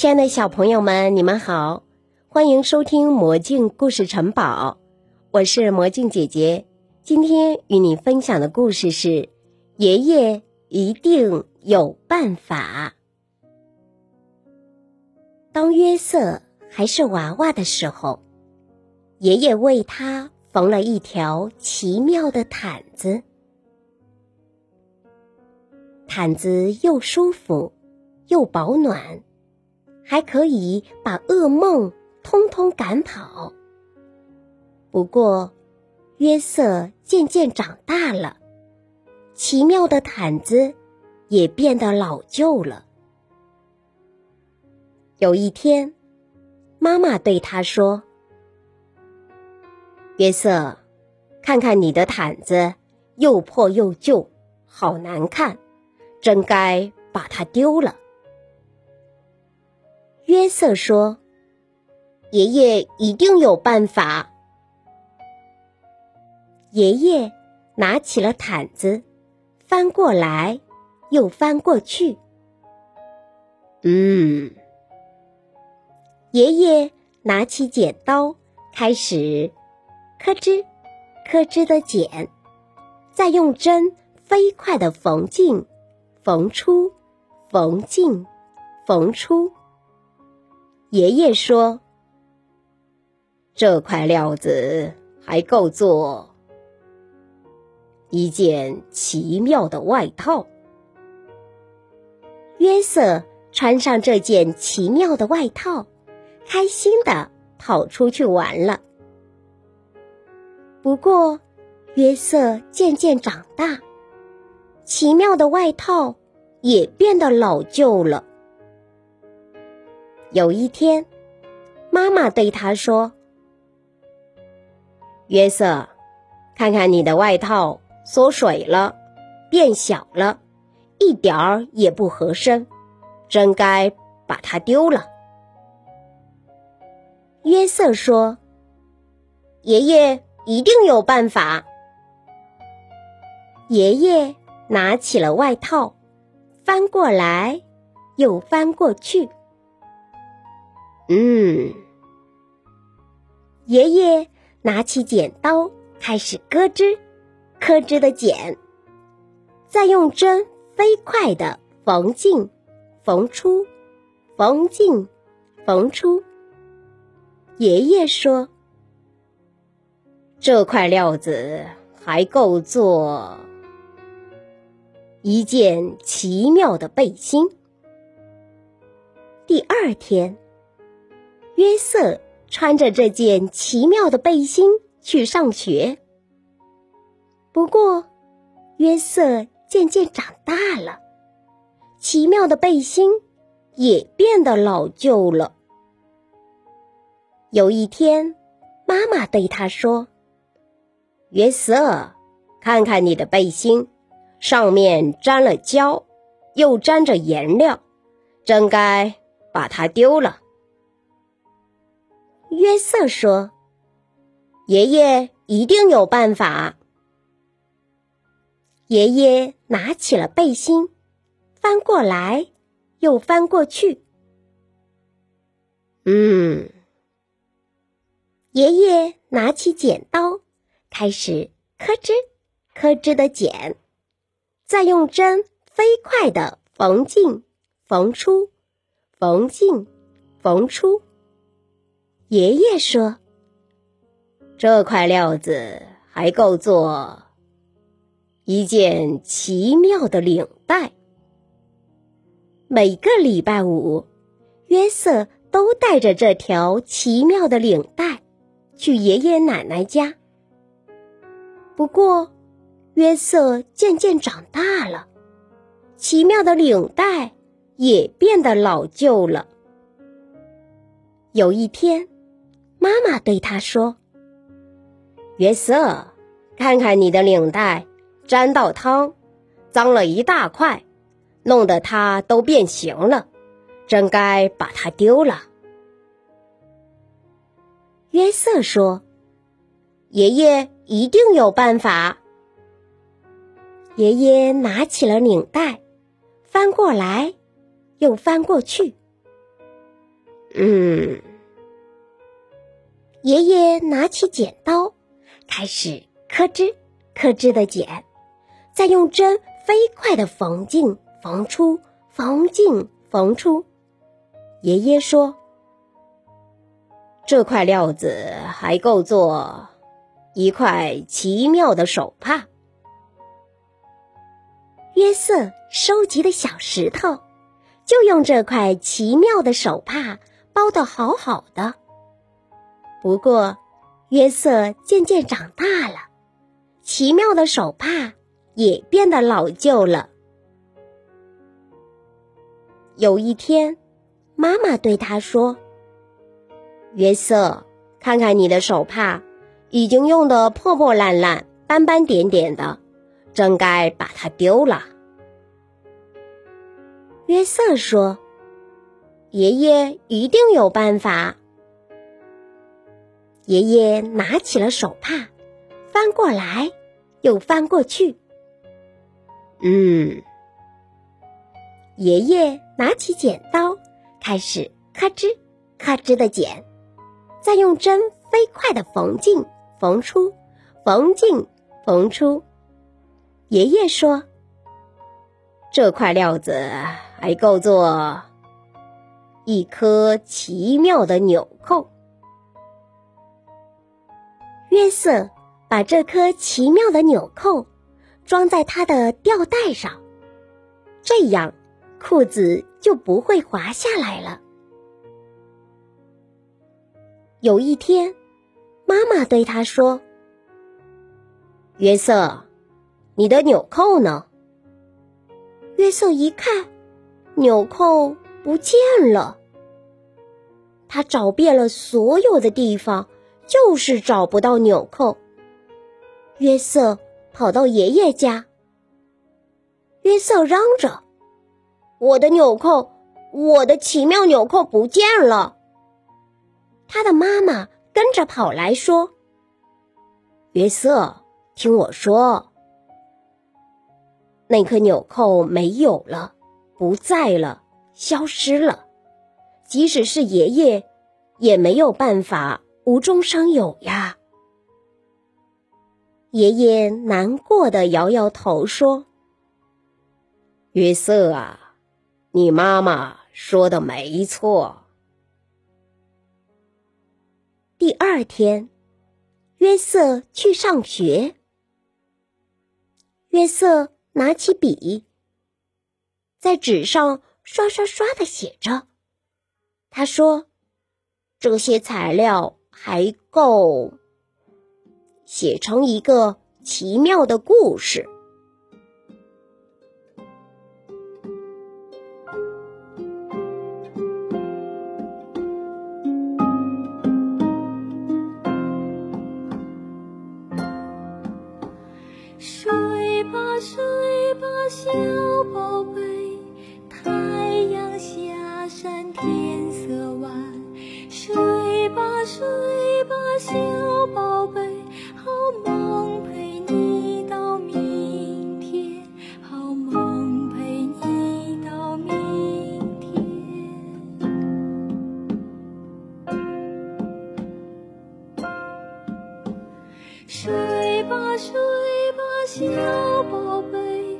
亲爱的小朋友们，你们好，欢迎收听《魔镜故事城堡》，我是魔镜姐姐。今天与你分享的故事是《爷爷一定有办法》。当约瑟还是娃娃的时候，爷爷为他缝了一条奇妙的毯子。毯子又舒服，又保暖。还可以把噩梦通通赶跑。不过，约瑟渐渐长大了，奇妙的毯子也变得老旧了。有一天，妈妈对他说：“约瑟，看看你的毯子，又破又旧，好难看，真该把它丢了。”约瑟说：“爷爷一定有办法。”爷爷拿起了毯子，翻过来又翻过去。嗯，爷爷拿起剪刀，开始咯吱咯吱的剪，再用针飞快的缝进、缝出、缝进、缝出。爷爷说：“这块料子还够做一件奇妙的外套。”约瑟穿上这件奇妙的外套，开心的跑出去玩了。不过，约瑟渐渐长大，奇妙的外套也变得老旧了。有一天，妈妈对他说：“约瑟，看看你的外套缩水了，变小了，一点儿也不合身，真该把它丢了。”约瑟说：“爷爷一定有办法。”爷爷拿起了外套，翻过来又翻过去。嗯，爷爷拿起剪刀，开始咯吱咯吱的剪，再用针飞快的缝进、缝出、缝进、缝出。爷爷说：“这块料子还够做一件奇妙的背心。”第二天。约瑟穿着这件奇妙的背心去上学。不过，约瑟渐渐长大了，奇妙的背心也变得老旧了。有一天，妈妈对他说：“约瑟，看看你的背心，上面沾了胶，又沾着颜料，真该把它丢了。”约瑟说：“爷爷一定有办法。”爷爷拿起了背心，翻过来又翻过去。嗯，爷爷拿起剪刀，开始咯吱咯吱的剪，再用针飞快的缝进、缝出、缝进、缝出。爷爷说：“这块料子还够做一件奇妙的领带。每个礼拜五，约瑟都带着这条奇妙的领带去爷爷奶奶家。不过，约瑟渐渐长大了，奇妙的领带也变得老旧了。有一天。”妈妈对他说：“约瑟，看看你的领带，沾到汤，脏了一大块，弄得它都变形了，真该把它丢了。”约瑟说：“爷爷一定有办法。”爷爷拿起了领带，翻过来又翻过去。嗯。爷爷拿起剪刀，开始咯吱咯吱的剪，再用针飞快的缝进缝出，缝进缝出。爷爷说：“这块料子还够做一块奇妙的手帕。”约瑟收集的小石头，就用这块奇妙的手帕包得好好的。不过，约瑟渐渐长大了，奇妙的手帕也变得老旧了。有一天，妈妈对他说：“约瑟，看看你的手帕，已经用得破破烂烂、斑斑点点的，真该把它丢了。”约瑟说：“爷爷一定有办法。”爷爷拿起了手帕，翻过来又翻过去。嗯，爷爷拿起剪刀，开始咔吱咔吱的剪，再用针飞快的缝进缝出，缝进缝出。爷爷说：“这块料子还够做一颗奇妙的纽扣。”约瑟把这颗奇妙的纽扣装在他的吊带上，这样裤子就不会滑下来了。有一天，妈妈对他说：“约瑟，你的纽扣呢？”约瑟一看，纽扣不见了。他找遍了所有的地方。就是找不到纽扣。约瑟跑到爷爷家。约瑟嚷着：“我的纽扣，我的奇妙纽扣不见了！”他的妈妈跟着跑来说：“约瑟，听我说，那颗纽扣没有了，不在了，消失了。即使是爷爷，也没有办法。”无中生有呀！爷爷难过的摇摇头说：“约瑟啊，你妈妈说的没错。”第二天，约瑟去上学。约瑟拿起笔，在纸上刷刷刷的写着。他说：“这些材料。”还够写成一个奇妙的故事。睡吧，睡吧，小宝贝，太阳下山，天小宝贝好梦陪你到明天好梦陪你到明天。睡吧睡吧小宝贝